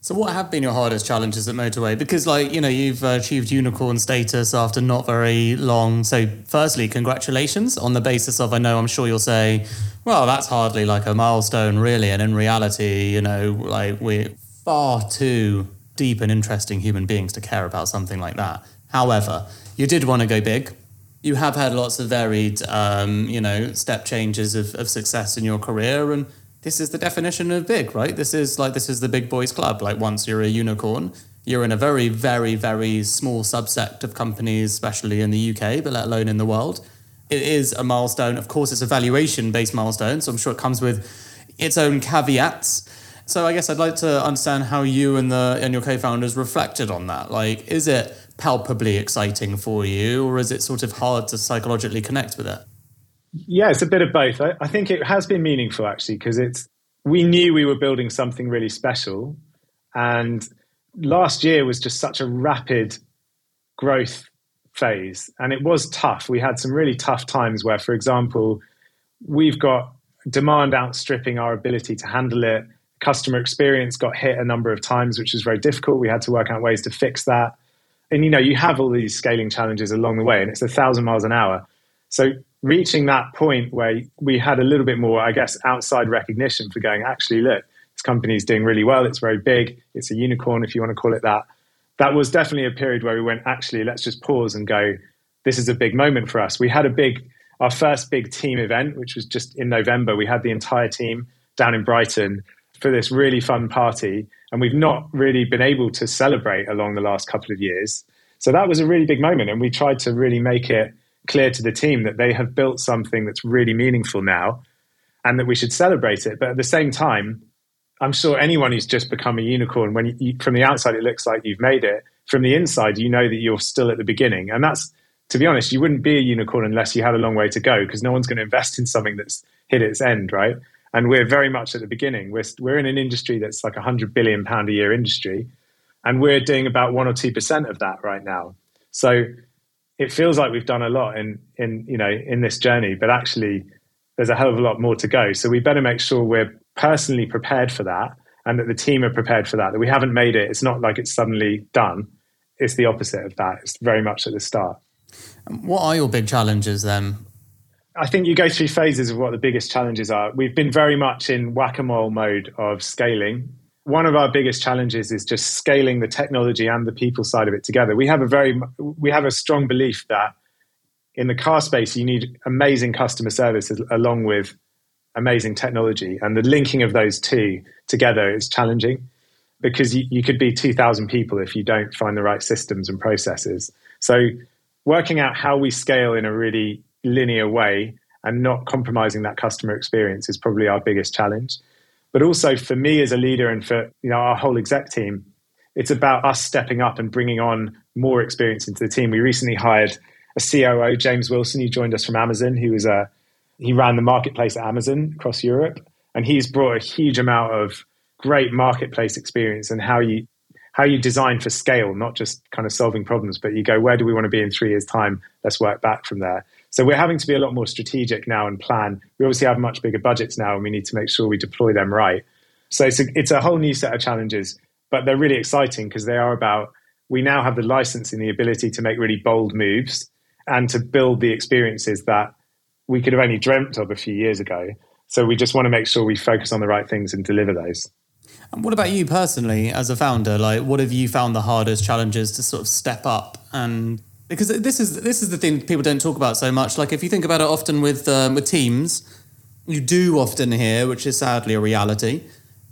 So what have been your hardest challenges at Motorway? Because like, you know, you've achieved unicorn status after not very long. So firstly, congratulations on the basis of I know I'm sure you'll say well, that's hardly like a milestone, really. And in reality, you know, like we're far too deep and interesting human beings to care about something like that. However, you did want to go big. You have had lots of varied, um, you know, step changes of, of success in your career. And this is the definition of big, right? This is like, this is the big boys club. Like once you're a unicorn, you're in a very, very, very small subset of companies, especially in the UK, but let alone in the world it is a milestone. Of course, it's a valuation based milestone, so I'm sure it comes with its own caveats. So I guess I'd like to understand how you and the and your co-founders reflected on that. Like, is it palpably exciting for you, or is it sort of hard to psychologically connect with it? Yeah, it's a bit of both. I, I think it has been meaningful actually because it's we knew we were building something really special, and last year was just such a rapid growth phase. And it was tough. We had some really tough times where, for example, we've got demand outstripping our ability to handle it. Customer experience got hit a number of times, which was very difficult. We had to work out ways to fix that. And you know, you have all these scaling challenges along the way, and it's a thousand miles an hour. So reaching that point where we had a little bit more, I guess, outside recognition for going, actually, look, this company is doing really well. It's very big. It's a unicorn, if you want to call it that. That was definitely a period where we went, actually, let's just pause and go, this is a big moment for us. We had a big, our first big team event, which was just in November. We had the entire team down in Brighton for this really fun party. And we've not really been able to celebrate along the last couple of years. So that was a really big moment. And we tried to really make it clear to the team that they have built something that's really meaningful now and that we should celebrate it. But at the same time, I'm sure anyone who's just become a unicorn, when you, from the outside it looks like you've made it, from the inside you know that you're still at the beginning. And that's, to be honest, you wouldn't be a unicorn unless you had a long way to go because no one's going to invest in something that's hit its end, right? And we're very much at the beginning. We're, we're in an industry that's like a hundred billion pound a year industry, and we're doing about one or two percent of that right now. So it feels like we've done a lot in in you know in this journey, but actually there's a hell of a lot more to go. So we better make sure we're personally prepared for that and that the team are prepared for that. That we haven't made it. It's not like it's suddenly done. It's the opposite of that. It's very much at the start. Um, what are your big challenges then? I think you go through phases of what the biggest challenges are. We've been very much in whack a mole mode of scaling one of our biggest challenges is just scaling the technology and the people side of it together. We have a very we have a strong belief that in the car space you need amazing customer service along with amazing technology, and the linking of those two together is challenging because you, you could be two thousand people if you don't find the right systems and processes. So working out how we scale in a really linear way and not compromising that customer experience is probably our biggest challenge. But also for me as a leader and for you know our whole exec team, it's about us stepping up and bringing on more experience into the team. We recently hired a COO, James Wilson, who joined us from Amazon. He was a he ran the marketplace at Amazon across Europe, and he's brought a huge amount of great marketplace experience and how you how you design for scale, not just kind of solving problems, but you go, where do we want to be in three years' time? Let's work back from there. So we're having to be a lot more strategic now and plan. We obviously have much bigger budgets now, and we need to make sure we deploy them right. So it's a, it's a whole new set of challenges, but they're really exciting because they are about we now have the license and the ability to make really bold moves and to build the experiences that we could have only dreamt of a few years ago. So we just want to make sure we focus on the right things and deliver those. And what about you personally as a founder? Like, what have you found the hardest challenges to sort of step up and because this is this is the thing people don't talk about so much. Like if you think about it, often with um, with teams, you do often hear, which is sadly a reality,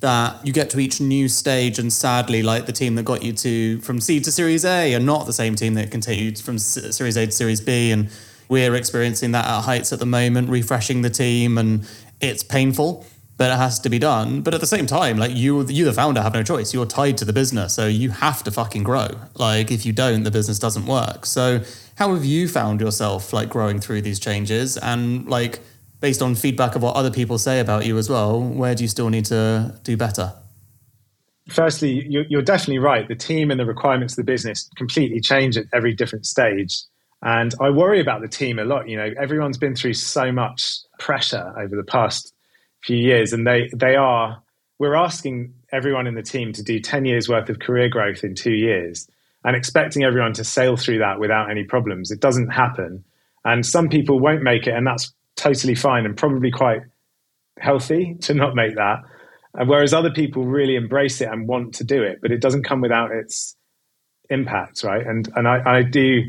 that you get to each new stage, and sadly, like the team that got you to from seed to Series A, are not the same team that can take you from Series A to Series B, and we're experiencing that at heights at the moment, refreshing the team, and it's painful but it has to be done. But at the same time, like you, you the founder have no choice. You're tied to the business, so you have to fucking grow. Like if you don't, the business doesn't work. So how have you found yourself like growing through these changes and like based on feedback of what other people say about you as well? Where do you still need to do better? Firstly, you're definitely right. The team and the requirements of the business completely change at every different stage. And I worry about the team a lot. You know, everyone's been through so much pressure over the past few years, and they they are. We're asking everyone in the team to do ten years worth of career growth in two years, and expecting everyone to sail through that without any problems. It doesn't happen, and some people won't make it, and that's totally fine and probably quite healthy to not make that. Whereas other people really embrace it and want to do it, but it doesn't come without its impact, right? And and I, I do.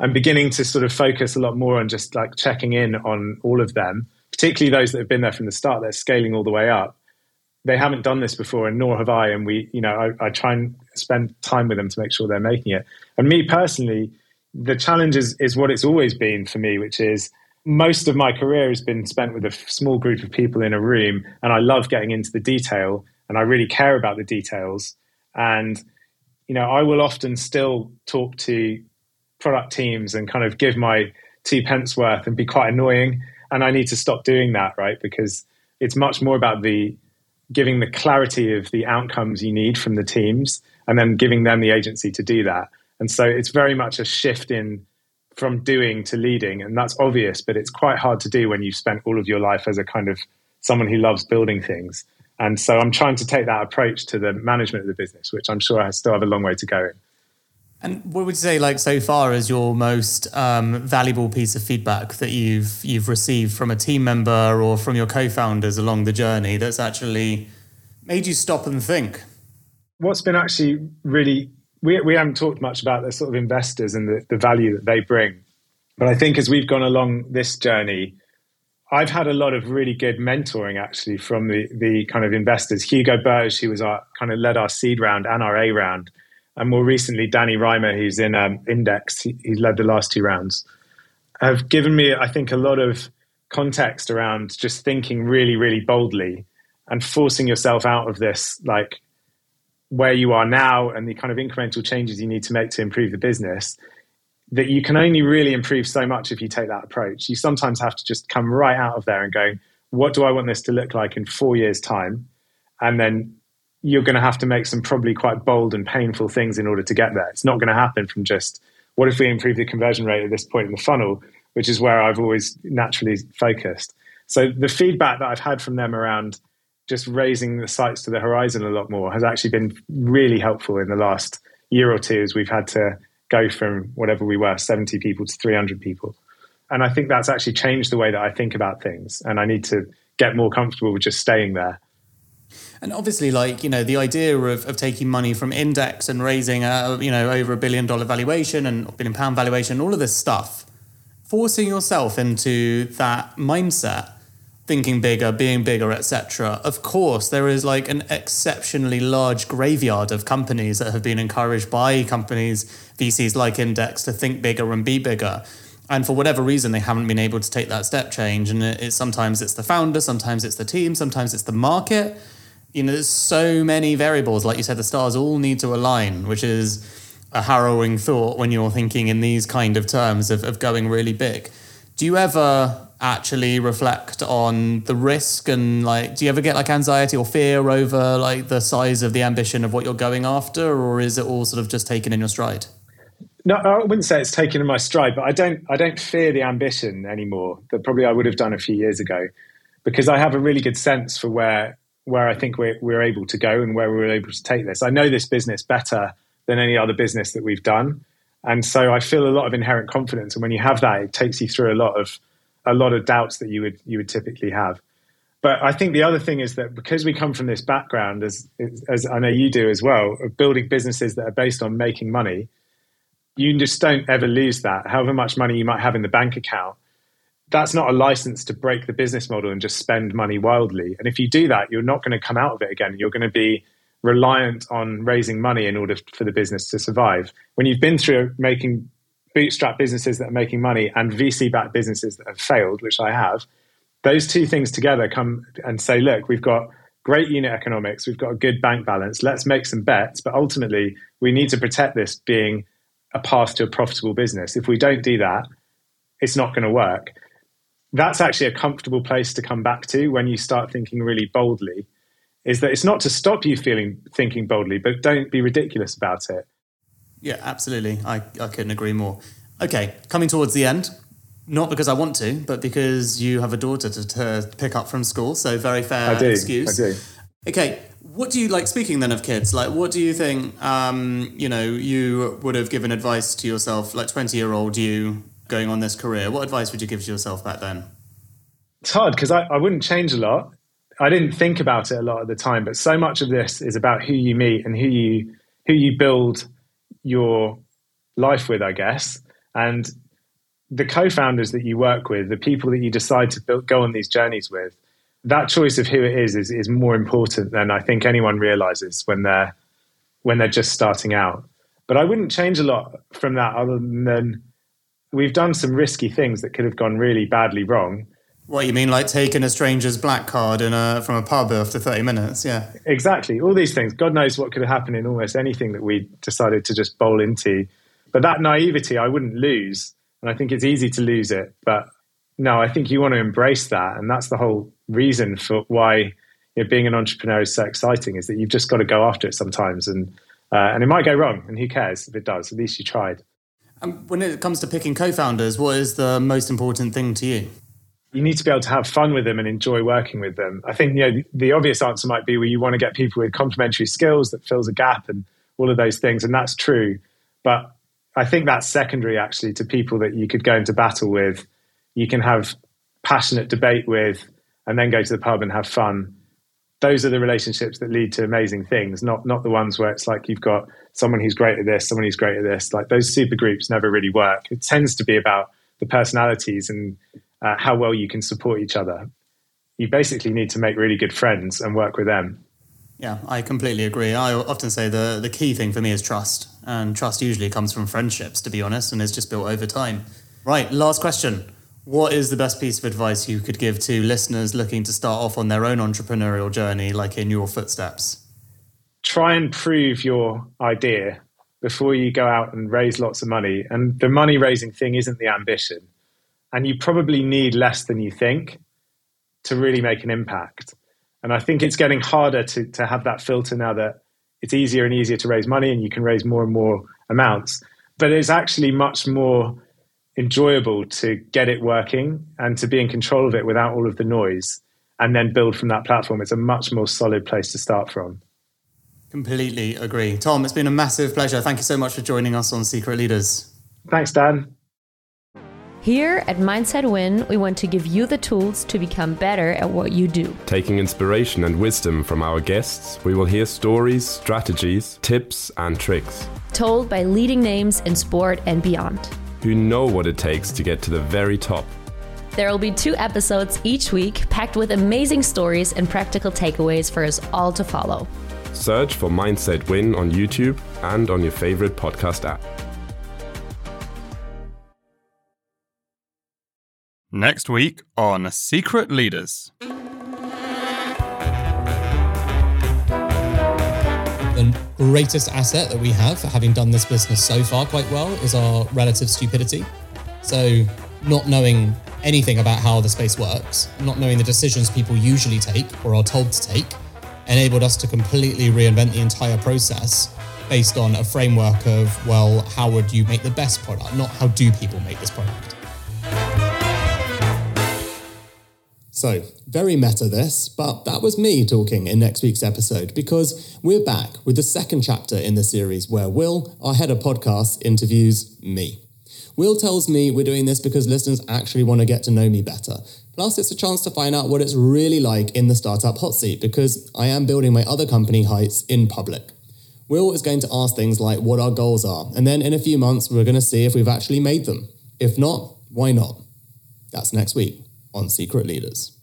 I'm beginning to sort of focus a lot more on just like checking in on all of them particularly those that have been there from the start, they're scaling all the way up. They haven't done this before, and nor have I. And we, you know, I, I try and spend time with them to make sure they're making it. And me personally, the challenge is, is what it's always been for me, which is most of my career has been spent with a small group of people in a room, and I love getting into the detail, and I really care about the details. And you know, I will often still talk to product teams and kind of give my two pence worth and be quite annoying and I need to stop doing that, right? Because it's much more about the giving the clarity of the outcomes you need from the teams and then giving them the agency to do that. And so it's very much a shift in from doing to leading. And that's obvious, but it's quite hard to do when you've spent all of your life as a kind of someone who loves building things. And so I'm trying to take that approach to the management of the business, which I'm sure I still have a long way to go in. And what would you say, like so far, is your most um, valuable piece of feedback that you've you've received from a team member or from your co-founders along the journey that's actually made you stop and think? What's been actually really we we haven't talked much about the sort of investors and the, the value that they bring, but I think as we've gone along this journey, I've had a lot of really good mentoring actually from the the kind of investors. Hugo Berge, who was our kind of led our seed round and our A round and more recently Danny Rimer, who's in um, Index, he, he's led the last two rounds, have given me, I think, a lot of context around just thinking really, really boldly and forcing yourself out of this, like where you are now and the kind of incremental changes you need to make to improve the business. That you can only really improve so much if you take that approach. You sometimes have to just come right out of there and go, what do I want this to look like in four years' time? And then you're going to have to make some probably quite bold and painful things in order to get there. It's not going to happen from just what if we improve the conversion rate at this point in the funnel, which is where I've always naturally focused. So the feedback that I've had from them around just raising the sights to the horizon a lot more has actually been really helpful in the last year or two as we've had to go from whatever we were 70 people to 300 people and i think that's actually changed the way that i think about things and i need to get more comfortable with just staying there and obviously, like, you know, the idea of, of taking money from index and raising, a, you know, over a billion dollar valuation and billion pound valuation, all of this stuff, forcing yourself into that mindset, thinking bigger, being bigger, etc. Of course, there is like an exceptionally large graveyard of companies that have been encouraged by companies, VCs like Index, to think bigger and be bigger and for whatever reason they haven't been able to take that step change and it's sometimes it's the founder sometimes it's the team sometimes it's the market you know, there's so many variables. Like you said, the stars all need to align, which is a harrowing thought when you're thinking in these kind of terms of, of going really big. Do you ever actually reflect on the risk and like do you ever get like anxiety or fear over like the size of the ambition of what you're going after or is it all sort of just taken in your stride no i wouldn't say it's taken in my stride but i don't i don't fear the ambition anymore that probably i would have done a few years ago because i have a really good sense for where where I think we're, we're able to go and where we're able to take this. I know this business better than any other business that we've done. And so I feel a lot of inherent confidence. And when you have that, it takes you through a lot of a lot of doubts that you would you would typically have. But I think the other thing is that because we come from this background, as as I know you do as well, of building businesses that are based on making money, you just don't ever lose that. However much money you might have in the bank account, that's not a license to break the business model and just spend money wildly. And if you do that, you're not going to come out of it again. You're going to be reliant on raising money in order for the business to survive. When you've been through making bootstrap businesses that are making money and VC backed businesses that have failed, which I have, those two things together come and say, look, we've got great unit economics, we've got a good bank balance, let's make some bets. But ultimately, we need to protect this being a path to a profitable business. If we don't do that, it's not going to work that's actually a comfortable place to come back to when you start thinking really boldly is that it's not to stop you feeling thinking boldly but don't be ridiculous about it. Yeah absolutely. I, I couldn't agree more. Okay coming towards the end not because i want to but because you have a daughter to, to pick up from school so very fair I do, excuse. I do. okay what do you like speaking then of kids like what do you think um, you know you would have given advice to yourself like 20 year old you going on this career, what advice would you give to yourself back then? It's hard because I, I wouldn't change a lot. I didn't think about it a lot at the time, but so much of this is about who you meet and who you who you build your life with, I guess. And the co-founders that you work with, the people that you decide to build, go on these journeys with, that choice of who it is, is is more important than I think anyone realizes when they're when they're just starting out. But I wouldn't change a lot from that other than we've done some risky things that could have gone really badly wrong. What you mean, like taking a stranger's black card in a, from a pub after 30 minutes? Yeah. Exactly. All these things. God knows what could have happened in almost anything that we decided to just bowl into. But that naivety, I wouldn't lose. And I think it's easy to lose it. But no, I think you want to embrace that. And that's the whole reason for why you know, being an entrepreneur is so exciting is that you've just got to go after it sometimes. And, uh, and it might go wrong. And who cares if it does? At least you tried. Um, when it comes to picking co founders, what is the most important thing to you? You need to be able to have fun with them and enjoy working with them. I think you know the, obvious answer might be well, you want to get people with complementary skills that fills a gap and all of those things, and that's true. But I think that's secondary actually to people that you could go into battle with. You can have passionate debate with, and then go to the pub and have fun. Those are the relationships that lead to amazing things, not not the ones where it's like you've got someone who's great at this, someone who's great at this. Like those super groups never really work. It tends to be about the personalities and uh, how well you can support each other. You basically need to make really good friends and work with them. Yeah, I completely agree. I often say the the key thing for me is trust, and trust usually comes from friendships, to be honest, and is just built over time. Right, last question. What is the best piece of advice you could give to listeners looking to start off on their own entrepreneurial journey, like in your footsteps? Try and prove your idea before you go out and raise lots of money. And the money raising thing isn't the ambition. And you probably need less than you think to really make an impact. And I think it's getting harder to, to have that filter now that it's easier and easier to raise money and you can raise more and more amounts. But it's actually much more enjoyable to get it working and to be in control of it without all of the noise and then build from that platform. It's a much more solid place to start from. Completely agree. Tom, it's been a massive pleasure. Thank you so much for joining us on Secret Leaders. Thanks, Dan. Here at Mindset Win, we want to give you the tools to become better at what you do. Taking inspiration and wisdom from our guests, we will hear stories, strategies, tips, and tricks. Told by leading names in sport and beyond. Who know what it takes to get to the very top. There will be two episodes each week packed with amazing stories and practical takeaways for us all to follow. Search for Mindset Win on YouTube and on your favorite podcast app. Next week on Secret Leaders. The greatest asset that we have for having done this business so far quite well is our relative stupidity. So, not knowing anything about how the space works, not knowing the decisions people usually take or are told to take, enabled us to completely reinvent the entire process based on a framework of, well, how would you make the best product, not how do people make this product. So, very meta this, but that was me talking in next week's episode because we're back with the second chapter in the series where Will, our head of podcast, interviews me. Will tells me we're doing this because listeners actually want to get to know me better. Plus, it's a chance to find out what it's really like in the startup hot seat because I am building my other company heights in public. Will is going to ask things like what our goals are, and then in a few months, we're going to see if we've actually made them. If not, why not? That's next week on Secret Leaders.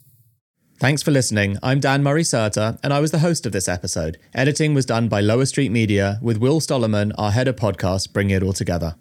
Thanks for listening. I'm Dan Murray Serter, and I was the host of this episode. Editing was done by Lower Street Media, with Will Stollerman, our head of podcast, bringing it all together.